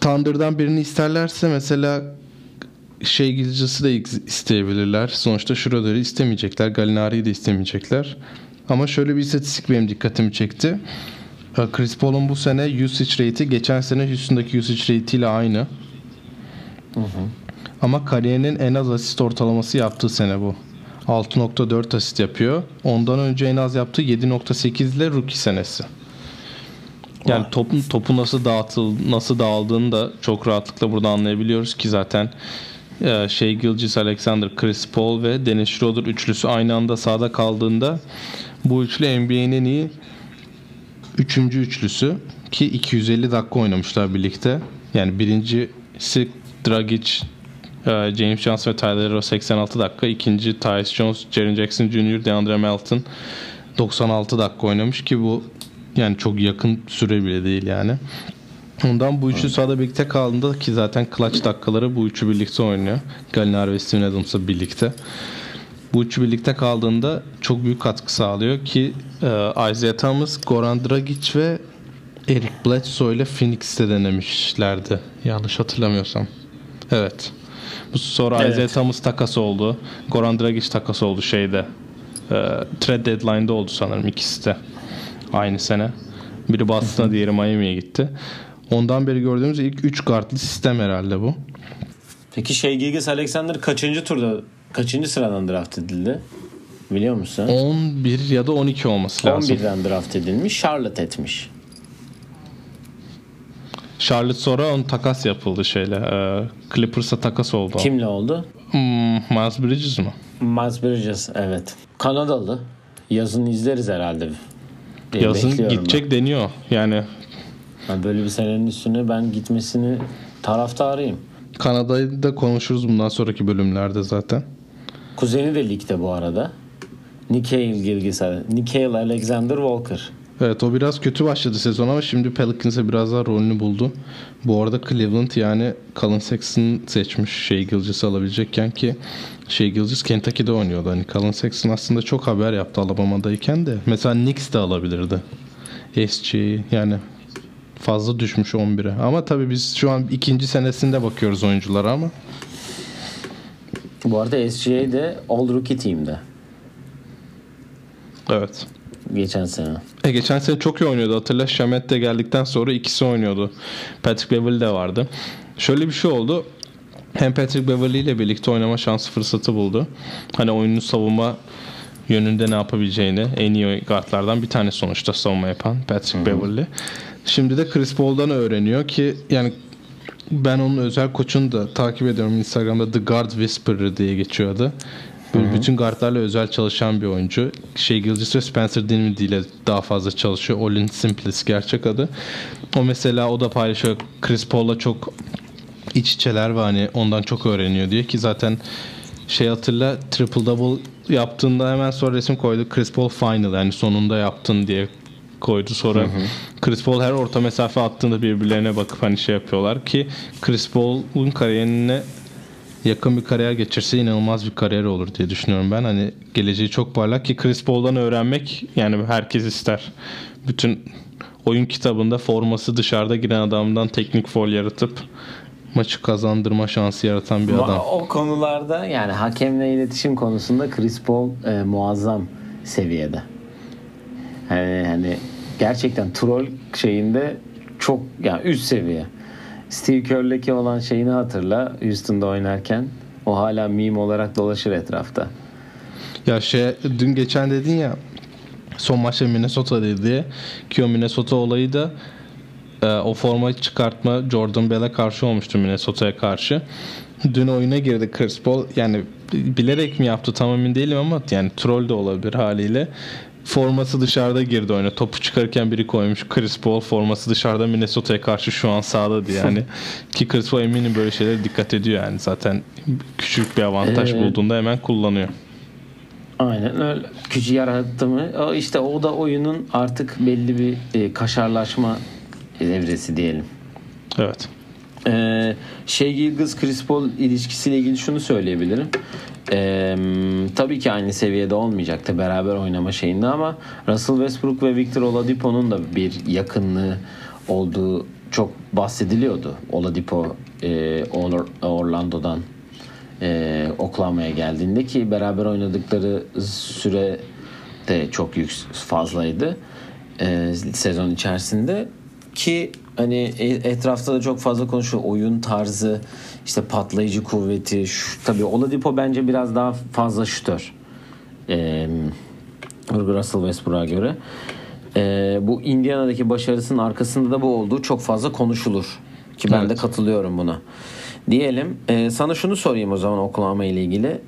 Thunder'dan birini isterlerse mesela şey Gilgis'i de isteyebilirler. Sonuçta Schroeder'i istemeyecekler. Gallinari'yi de istemeyecekler. Ama şöyle bir istatistik benim dikkatimi çekti. Ee, Chris Paul'un bu sene usage rate'i geçen sene Houston'daki usage rate ile aynı. Hı hı. Ama kariyerinin en az asist ortalaması yaptığı sene bu. 6.4 asist yapıyor. Ondan önce en az yaptığı 7.8 ile rookie senesi. Yani topun topu nasıl dağıtıl nasıl dağıldığını da çok rahatlıkla burada anlayabiliyoruz ki zaten e, şey Gilgis Alexander, Chris Paul ve Dennis Schroeder üçlüsü aynı anda sahada kaldığında bu üçlü NBA'nin en iyi üçüncü üçlüsü ki 250 dakika oynamışlar birlikte. Yani birincisi Dragic, e, James Johnson ve Tyler Hero 86 dakika. ikinci Tyus Jones, Jaren Jackson Jr., DeAndre Melton 96 dakika oynamış ki bu yani çok yakın süre bile değil yani. Ondan bu üçlü sahada birlikte kaldığında ki zaten clutch dakikaları bu üçü birlikte oynuyor. Gallinari ve Steven Adams'la birlikte. Bu üçü birlikte kaldığında çok büyük katkı sağlıyor ki e, Isaiah Thomas, Goran Dragic ve Eric Bledsoe ile Phoenix'te denemişlerdi. Yanlış hatırlamıyorsam. Evet. Bu sonra evet. Isaiah Thomas takası oldu. Goran Dragic takası oldu şeyde. E, trade deadline'da oldu sanırım ikisi de. Aynı sene. Biri Boston'a diğeri Miami'ye gitti. Ondan beri gördüğümüz ilk 3 guardlı sistem herhalde bu. Peki şey Gilgis Alexander kaçıncı turda kaçıncı sıradan draft edildi? Biliyor musun? 11 ya da 12 olması lazım. 11'den draft edilmiş. Charlotte etmiş. Charlotte sonra on takas yapıldı şeyle. E, Clippers'a takas oldu. Kimle oldu? Hmm, Miles Bridges mi? Miles Bridges evet. Kanadalı. Yazın izleriz herhalde. Yazın gidecek ben. deniyor. Yani yani böyle bir senenin üstüne ben gitmesini taraftarıyım. Kanada'yı da konuşuruz bundan sonraki bölümlerde zaten. Kuzeni de ligde bu arada. Nikail Gilgisel. Nikail Alexander Walker. Evet o biraz kötü başladı sezon ama şimdi Pelicans'e biraz daha rolünü buldu. Bu arada Cleveland yani Colin Sexton seçmiş şey Gilgis alabilecekken ki şey Gilgis Kentucky'de oynuyordu. Hani Colin Sexton aslında çok haber yaptı Alabama'dayken de. Mesela Knicks de alabilirdi. SG yani fazla düşmüş 11'e. Ama tabii biz şu an ikinci senesinde bakıyoruz oyunculara ama. Bu arada SGA de All Rookie Team'de. Evet. Geçen sene. E, geçen sene çok iyi oynuyordu. Hatırla Şamet de geldikten sonra ikisi oynuyordu. Patrick Beverly de vardı. Şöyle bir şey oldu. Hem Patrick Beverly ile birlikte oynama şansı fırsatı buldu. Hani oyunun savunma yönünde ne yapabileceğini en iyi guardlardan bir tane sonuçta savunma yapan Patrick Hı-hı. Beverly. Şimdi de Chris Paul'dan öğreniyor ki yani ben onun özel koçunu da takip ediyorum Instagram'da The Guard Whisperer diye geçiyor adı. Böyle bütün guardlarla özel çalışan bir oyuncu. Şey Gilgis ve Spencer Dinwiddie ile daha fazla çalışıyor. Olin Simplis gerçek adı. O mesela o da paylaşıyor. Chris Paul'la çok iç içeler ve hani ondan çok öğreniyor diye ki zaten şey hatırla triple double yaptığında hemen sonra resim koydu Chris Paul final yani sonunda yaptın diye koydu sonra. Hı hı. Chris Paul her orta mesafe attığında birbirlerine bakıp hani şey yapıyorlar ki Chris Paul'un kariyerine yakın bir kariyer geçirse inanılmaz bir kariyer olur diye düşünüyorum ben. Hani geleceği çok parlak ki Chris Paul'dan öğrenmek yani herkes ister. Bütün oyun kitabında forması dışarıda giren adamdan teknik foul yaratıp maçı kazandırma şansı yaratan bir adam. O konularda yani hakemle iletişim konusunda Chris Paul e, muazzam seviyede. Hani, hani gerçekten troll şeyinde çok yani üst seviye. Steve Kerr'leki olan şeyini hatırla Houston'da oynarken. O hala meme olarak dolaşır etrafta. Ya şey dün geçen dedin ya son maçta Minnesota diye. Ki o Minnesota olayı da e, o formayı çıkartma Jordan Bell'e karşı olmuştu Minnesota'ya karşı. Dün oyuna girdi Chris Paul. Yani bilerek mi yaptı tam emin değilim ama yani troll de olabilir haliyle forması dışarıda girdi oyuna. Topu çıkarken biri koymuş. Chris Paul forması dışarıda Minnesota'ya karşı şu an sağladı yani. [laughs] Ki Chris Paul eminim böyle şeylere dikkat ediyor yani. Zaten küçük bir avantaj ee, bulduğunda hemen kullanıyor. Aynen öyle. Gücü yarattı mı? O işte o da oyunun artık belli bir e, kaşarlaşma evresi diyelim. Evet. Ee, şey Gilgis Chris Paul ilişkisiyle ilgili şunu söyleyebilirim. Ee, tabii ki aynı seviyede olmayacaktı beraber oynama şeyinde ama Russell Westbrook ve Victor Oladipo'nun da bir yakınlığı olduğu çok bahsediliyordu. Oladipo e, Or- Orlando'dan e, Oklahoma'ya geldiğinde ki beraber oynadıkları süre de çok yük fazlaydı e, sezon içerisinde ki hani e- etrafta da çok fazla konuşuyor. Oyun tarzı işte patlayıcı kuvveti şu, tabii Oladipo bence biraz daha fazla şütör. E, Russell Westbrook'a göre. E, bu Indiana'daki başarısının arkasında da bu olduğu çok fazla konuşulur. Ki ben de Evet. katılıyorum buna. Diyelim e, sana şunu sorayım o zaman Oklahoma ile ilgili.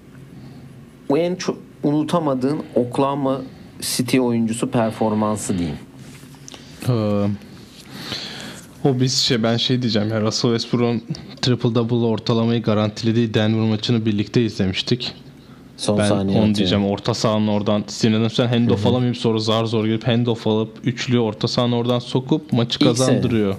Bu en çok unutamadığın Oklahoma City oyuncusu performansı diyeyim. O biz şey ben şey diyeceğim ya Russell Westbrook'un triple double ortalamayı garantilediği Denver maçını birlikte izlemiştik. Son Ben saniye onu atıyor. diyeceğim orta sahanın oradan sinirlenirsen handoff alamayıp sonra zar zor girip handoff alıp üçlü orta sahanın oradan sokup maçı İlk kazandırıyor.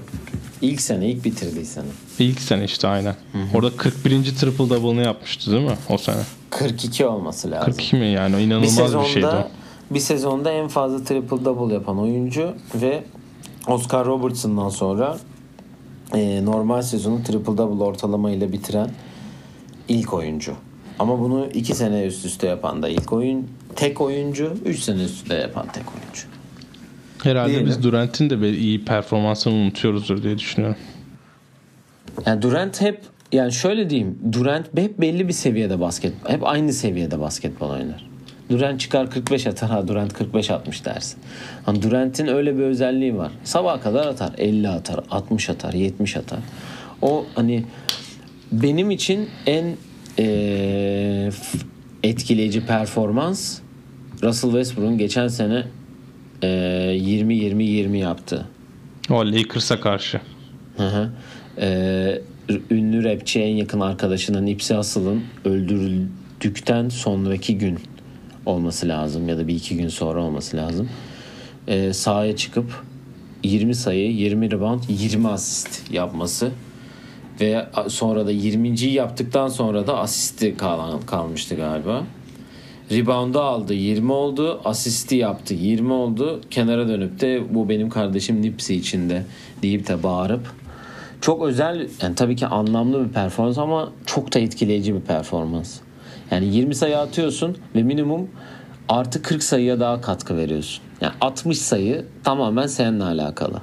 İlk sene ilk bitirdiği sene. İlk sene işte aynen. Orada 41. triple double'ını yapmıştı değil mi o sene? 42 olması lazım. 42 mi yani o bir inanılmaz sezonda bir şeydi o. bir sezonda en fazla triple double yapan oyuncu ve Oscar Robertson'dan sonra e, normal sezonu triple double ortalamayla bitiren ilk oyuncu. Ama bunu iki sene üst üste yapan da ilk oyun tek oyuncu, üç sene üst üste yapan tek oyuncu. Herhalde Diyelim. biz Durant'in de iyi performansını unutuyoruzdur diye düşünüyorum. Yani Durant hep yani şöyle diyeyim Durant hep belli bir seviyede basket hep aynı seviyede basketbol oynar. Durant çıkar 45 atar ha Durant 45 atmış dersin. Hani Durant'in öyle bir özelliği var. Sabaha kadar atar 50 atar 60 atar 70 atar. O hani benim için en f- etkileyici performans Russell Westbrook'un geçen sene eee, 20-20-20 yaptı. O Lakers'a karşı. Hı hı. Ee, ünlü rapçi en yakın arkadaşının Nipsey Hussle'ın öldürüldükten sonraki gün olması lazım ya da bir iki gün sonra olması lazım. Ee, sahaya çıkıp 20 sayı, 20 rebound, 20 asist yapması ve sonra da 20. yaptıktan sonra da asisti kalan, kalmıştı galiba. Rebound'u aldı 20 oldu. Asisti yaptı 20 oldu. Kenara dönüp de bu benim kardeşim Nipsey içinde deyip de bağırıp çok özel yani tabii ki anlamlı bir performans ama çok da etkileyici bir performans. Yani 20 sayı atıyorsun ve minimum artı 40 sayıya daha katkı veriyorsun. Yani 60 sayı tamamen seninle alakalı.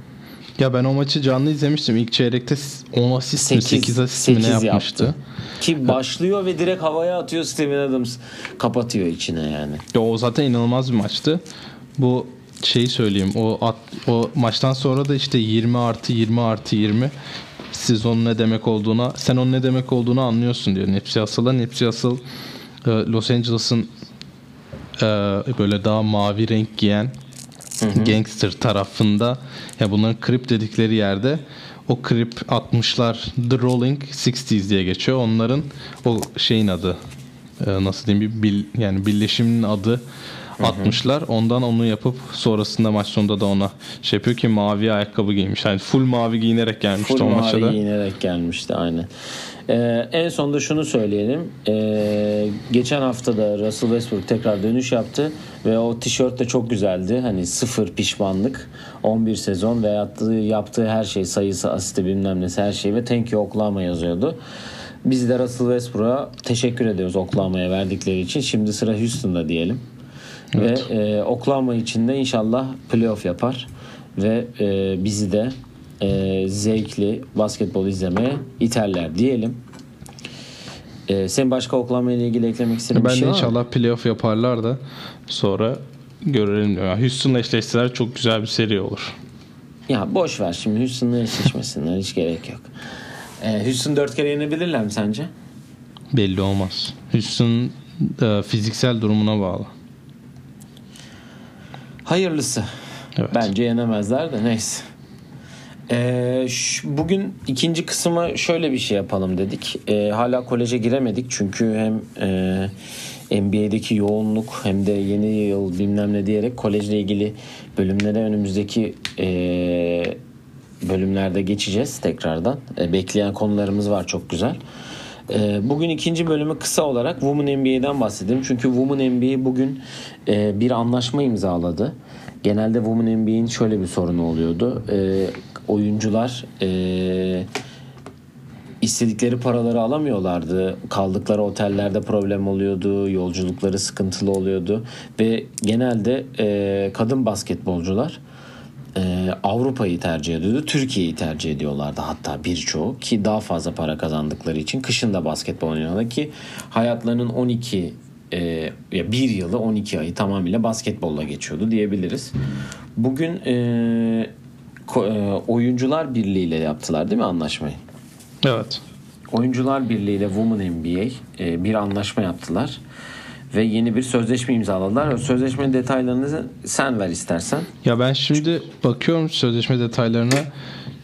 Ya ben o maçı canlı izlemiştim. İlk çeyrekte 10 asist mi 8 asist mi ne yapmıştı. yaptı. Ki başlıyor ve direkt havaya atıyor Steven Adams kapatıyor içine yani. Ya o zaten inanılmaz bir maçtı. Bu şeyi söyleyeyim. O at, o maçtan sonra da işte 20 artı 20 artı 20 siz onun ne demek olduğuna sen onun ne demek olduğunu anlıyorsun diyor Nipsey Hussle'a. Nipsey Hussle Los Angeles'ın e, böyle daha mavi renk giyen gangster tarafında ya bunların krip dedikleri yerde o krip 60'lar The Rolling 60s diye geçiyor. Onların o şeyin adı e, nasıl diyeyim bir bil, yani birleşimin adı 60'lar. Ondan onu yapıp sonrasında maç sonunda da ona şey yapıyor ki mavi ayakkabı giymiş. Yani full mavi giyinerek gelmişti Full o maça mavi da. giyinerek gelmişti aynen. Ee, en sonunda şunu söyleyelim. Ee, geçen hafta da Russell Westbrook tekrar dönüş yaptı ve o tişört de çok güzeldi. Hani sıfır pişmanlık. 11 sezon ve yaptığı, yaptığı her şey sayısı, asisti bilmem nesi her şey ve thank you Oklahoma yazıyordu. Biz de Russell Westbrook'a teşekkür ediyoruz Oklahoma'ya verdikleri için. Şimdi sıra Houston'da diyelim. Ve e, Oklahoma için de inşallah playoff yapar ve e, bizi de e, zevkli basketbol izlemeye iterler diyelim. E, sen başka Oklahoma ile ilgili eklemek istediğin Ben bir şey de var mı? inşallah playoff yaparlar da sonra görelim. Yani Houston'la eşleşseler çok güzel bir seri olur. Ya boş ver şimdi Houston'la eşleşmesinler hiç gerek yok. E, Houston dört kere yenebilirler mi sence? Belli olmaz. Houston e, fiziksel durumuna bağlı. Hayırlısı. Evet. Bence yenemezler de neyse. Ee, ş- bugün ikinci kısma şöyle bir şey yapalım dedik. Ee, hala koleje giremedik çünkü hem e, NBA'deki yoğunluk hem de yeni yıl bilmem ne diyerek kolejle ilgili bölümlere önümüzdeki e, bölümlerde geçeceğiz tekrardan. E, bekleyen konularımız var çok güzel. E, bugün ikinci bölümü kısa olarak Women NBA'den bahsedelim. Çünkü Women NBA bugün e, bir anlaşma imzaladı. Genelde Women NBA'in şöyle bir sorunu oluyordu. E, oyuncular e, istedikleri paraları alamıyorlardı. Kaldıkları otellerde problem oluyordu. Yolculukları sıkıntılı oluyordu. Ve genelde kadın basketbolcular e, Avrupa'yı tercih ediyordu. Türkiye'yi tercih ediyorlardı hatta birçoğu ki daha fazla para kazandıkları için kışın da basketbol oynuyorlar ki hayatlarının 12 e, ya bir yılı 12 ayı tamamıyla basketbolla geçiyordu diyebiliriz. Bugün e, ko- e, oyuncular birliğiyle yaptılar değil mi anlaşmayı? Evet. Oyuncular Birliği ile Women NBA e, bir anlaşma yaptılar ve yeni bir sözleşme imzaladılar. O sözleşmenin detaylarını sen ver istersen. Ya ben şimdi bakıyorum sözleşme detaylarına.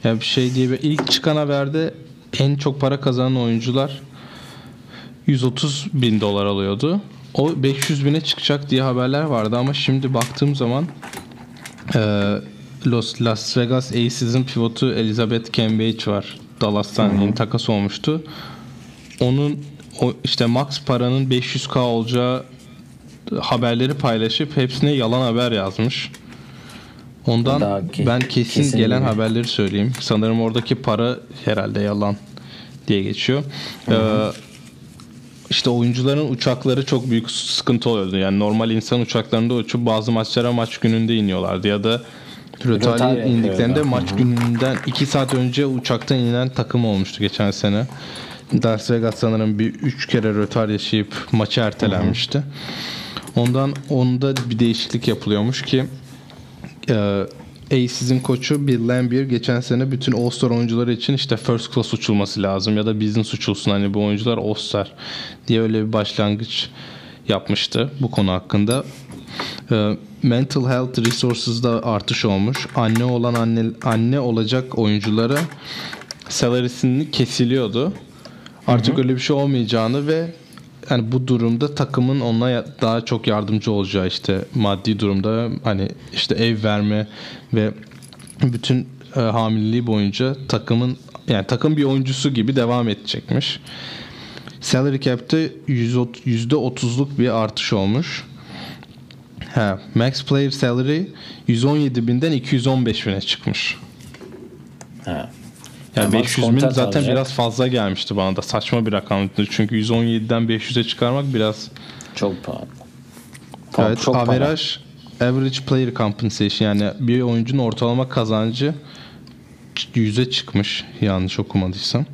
Ya bir şey diye ilk çıkan haberde en çok para kazanan oyuncular 130 bin dolar alıyordu. O 500 bine çıkacak diye haberler vardı ama şimdi baktığım zaman e, Los, Las Vegas Aces'in pivotu Elizabeth Cambage var. Dallas'tan yeni takas olmuştu. Onun o işte max paranın 500k olacağı haberleri paylaşıp hepsine yalan haber yazmış. Ondan Daha ben kesin, kesin gelen haberleri söyleyeyim. Sanırım oradaki para herhalde yalan diye geçiyor. Ee, işte oyuncuların uçakları çok büyük sıkıntı oluyordu. Yani normal insan uçaklarında uçup bazı maçlara maç gününde iniyorlardı ya da yapıyorlar. indiklerinde Hı maç gününden 2 saat önce uçaktan inen takım olmuştu geçen sene. Las Vegas sanırım bir 3 kere rötar yaşayıp maçı ertelenmişti. Ondan onda bir değişiklik yapılıyormuş ki e, Aces'in koçu Bill Lambier geçen sene bütün All-Star oyuncuları için işte first class uçulması lazım ya da business uçulsun hani bu oyuncular All-Star diye öyle bir başlangıç yapmıştı bu konu hakkında. E, mental health resources'da artış olmuş. Anne olan anne anne olacak oyunculara salary'sini kesiliyordu. Artık öyle bir şey olmayacağını ve yani bu durumda takımın ona daha çok yardımcı olacağı işte maddi durumda hani işte ev verme ve bütün e, hamileliği boyunca takımın yani takım bir oyuncusu gibi devam edecekmiş. Salary cap'te %30 %30'luk bir artış olmuş. Ha, max player salary 117 binden 215 bine çıkmış. Ha. Yani Max 500 bin zaten alacak. biraz fazla gelmişti bana da. Saçma bir rakamdı. Çünkü 117'den 500'e çıkarmak biraz Çok pahalı. Pa- evet, çok average average player compensation yani bir oyuncunun ortalama kazancı 100'e çıkmış yanlış okumadıysam.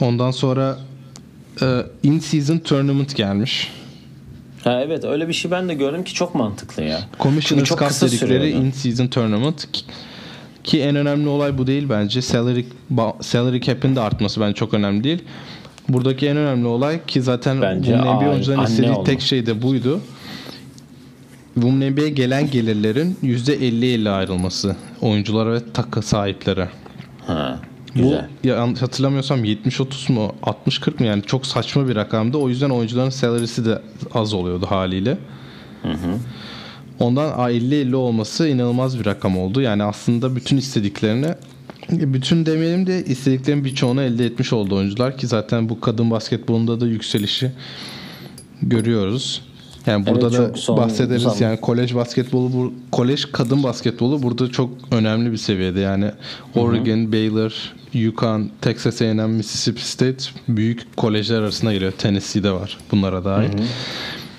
Ondan sonra e, in season tournament gelmiş. Ha, evet öyle bir şey ben de gördüm ki çok mantıklı ya. Commissioner's çok Cup dedikleri in season tournament ki, en önemli olay bu değil bence. Salary salary cap'in de artması bence çok önemli değil. Buradaki en önemli olay ki zaten Bence NBA oyuncuların istediği olma. tek şey de buydu. Women NBA'ye gelen gelirlerin %50-50 ayrılması oyunculara ve takı sahiplere. Ha, Bu ya, hatırlamıyorsam 70-30 mu 60-40 mı yani çok saçma bir rakamdı. O yüzden oyuncuların salary'si de az oluyordu haliyle. Ondan a, 50-50 olması inanılmaz bir rakam oldu. Yani aslında bütün istediklerini bütün demeyelim de istediklerin birçoğunu elde etmiş oldu oyuncular ki zaten bu kadın basketbolunda da yükselişi görüyoruz. Yani burada Evet, da son bahsederiz zaman. yani kolej basketbolu bu kolej kadın basketbolu burada çok önemli bir seviyede. Yani Oregon, Baylor, UConn, Texas A&M, Mississippi State büyük kolejler arasında giriyor. Tennessee'de var bunlara dahil.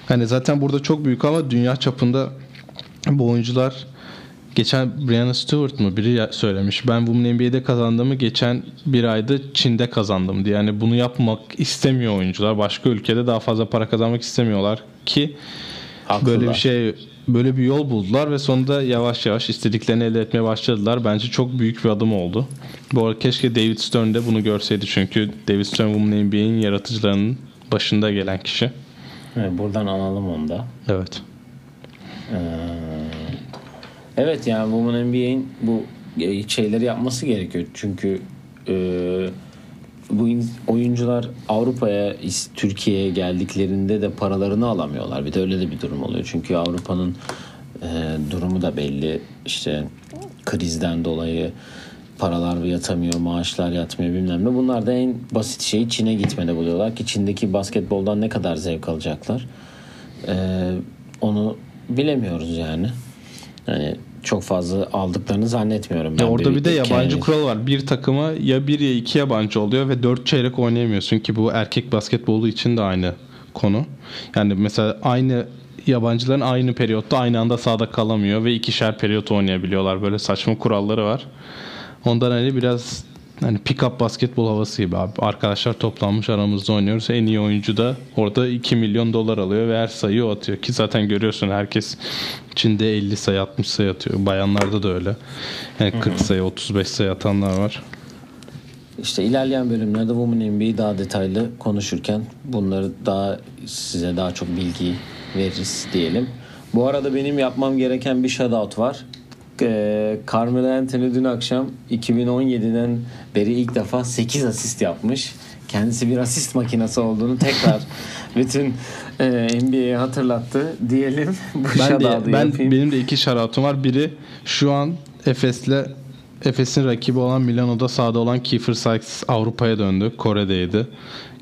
Hani zaten burada çok büyük ama dünya çapında bu oyuncular geçen Brianna Stewart mı biri söylemiş. Ben Women NBA'de kazandığımı geçen bir ayda Çin'de kazandım diye. Yani bunu yapmak istemiyor oyuncular. Başka ülkede daha fazla para kazanmak istemiyorlar ki Haklılar. böyle bir şey böyle bir yol buldular ve sonunda yavaş yavaş istediklerini elde etmeye başladılar. Bence çok büyük bir adım oldu. Bu arada keşke David Stern de bunu görseydi çünkü David Stern Women NBA'in yaratıcılarının başında gelen kişi. Evet, buradan analım onu da. Evet. Ee, evet yani Women NBA'in bu şeyleri yapması gerekiyor. Çünkü e, bu oyuncular Avrupa'ya, Türkiye'ye geldiklerinde de paralarını alamıyorlar. Bir de öyle de bir durum oluyor. Çünkü Avrupa'nın e, durumu da belli. İşte krizden dolayı paralar yatamıyor, maaşlar yatmıyor bilmem ne. Bunlar da en basit şeyi Çin'e gitmede buluyorlar ki Çin'deki basketboldan ne kadar zevk alacaklar. Ee, onu bilemiyoruz yani. Yani çok fazla aldıklarını zannetmiyorum. Ben ya orada bir, bir de yabancı kendi... kural var. Bir takıma ya bir ya iki yabancı oluyor ve dört çeyrek oynayamıyorsun ki bu erkek basketbolu için de aynı konu. Yani mesela aynı yabancıların aynı periyotta aynı anda sahada kalamıyor ve ikişer periyot oynayabiliyorlar. Böyle saçma kuralları var. Ondan hani biraz hani pick-up basketbol havası gibi abi. Arkadaşlar toplanmış aramızda oynuyoruz. En iyi oyuncu da orada 2 milyon dolar alıyor ve her sayıyı o atıyor. Ki zaten görüyorsun herkes Çin'de 50 sayı 60 sayı atıyor. Bayanlarda da öyle. Yani 40 sayı 35 sayı atanlar var. İşte ilerleyen bölümlerde Women NBA'yi daha detaylı konuşurken bunları daha size daha çok bilgi veririz diyelim. Bu arada benim yapmam gereken bir shoutout var e, Carmelo Anthony dün akşam 2017'den beri ilk defa 8 asist yapmış. Kendisi bir asist makinesi olduğunu tekrar [laughs] bütün e, NBA'ye hatırlattı diyelim. Bu ben de, ben yapayım. benim de iki şaratım var. Biri şu an Efes'le Efes'in rakibi olan Milano'da sahada olan Kiefer Sykes Avrupa'ya döndü. Kore'deydi.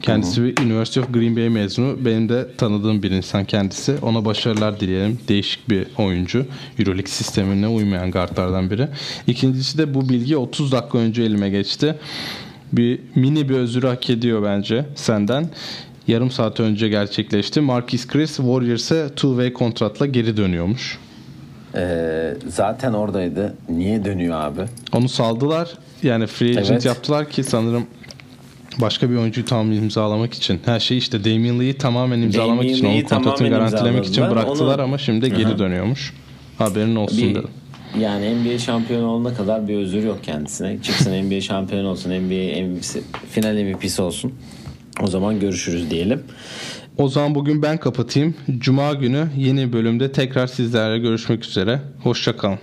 Kendisi bir University of Green Bay mezunu. Benim de tanıdığım bir insan kendisi. Ona başarılar dileyelim. Değişik bir oyuncu. Euroleague sistemine uymayan guardlardan biri. İkincisi de bu bilgi 30 dakika önce elime geçti. Bir mini bir özür hak ediyor bence senden. Yarım saat önce gerçekleşti. Marquis Chris Warriors'e two-way kontratla geri dönüyormuş. Ee, zaten oradaydı. Niye dönüyor abi? Onu saldılar. Yani free agent evet. yaptılar ki sanırım başka bir oyuncuyu tam imzalamak için. Her şey işte Damian Lee'yi tamamen imzalamak Damian için, onun kontratını garantilemek için bıraktılar onu... ama şimdi Hı-hı. geri dönüyormuş. Haberin olsun bir, dedim. Yani NBA şampiyonu olana kadar bir özür yok kendisine. Çıksın [laughs] NBA şampiyonu olsun, NBA MVP'si, final MVP'si olsun. O zaman görüşürüz diyelim. O zaman bugün ben kapatayım. Cuma günü yeni bölümde tekrar sizlerle görüşmek üzere. Hoşçakalın.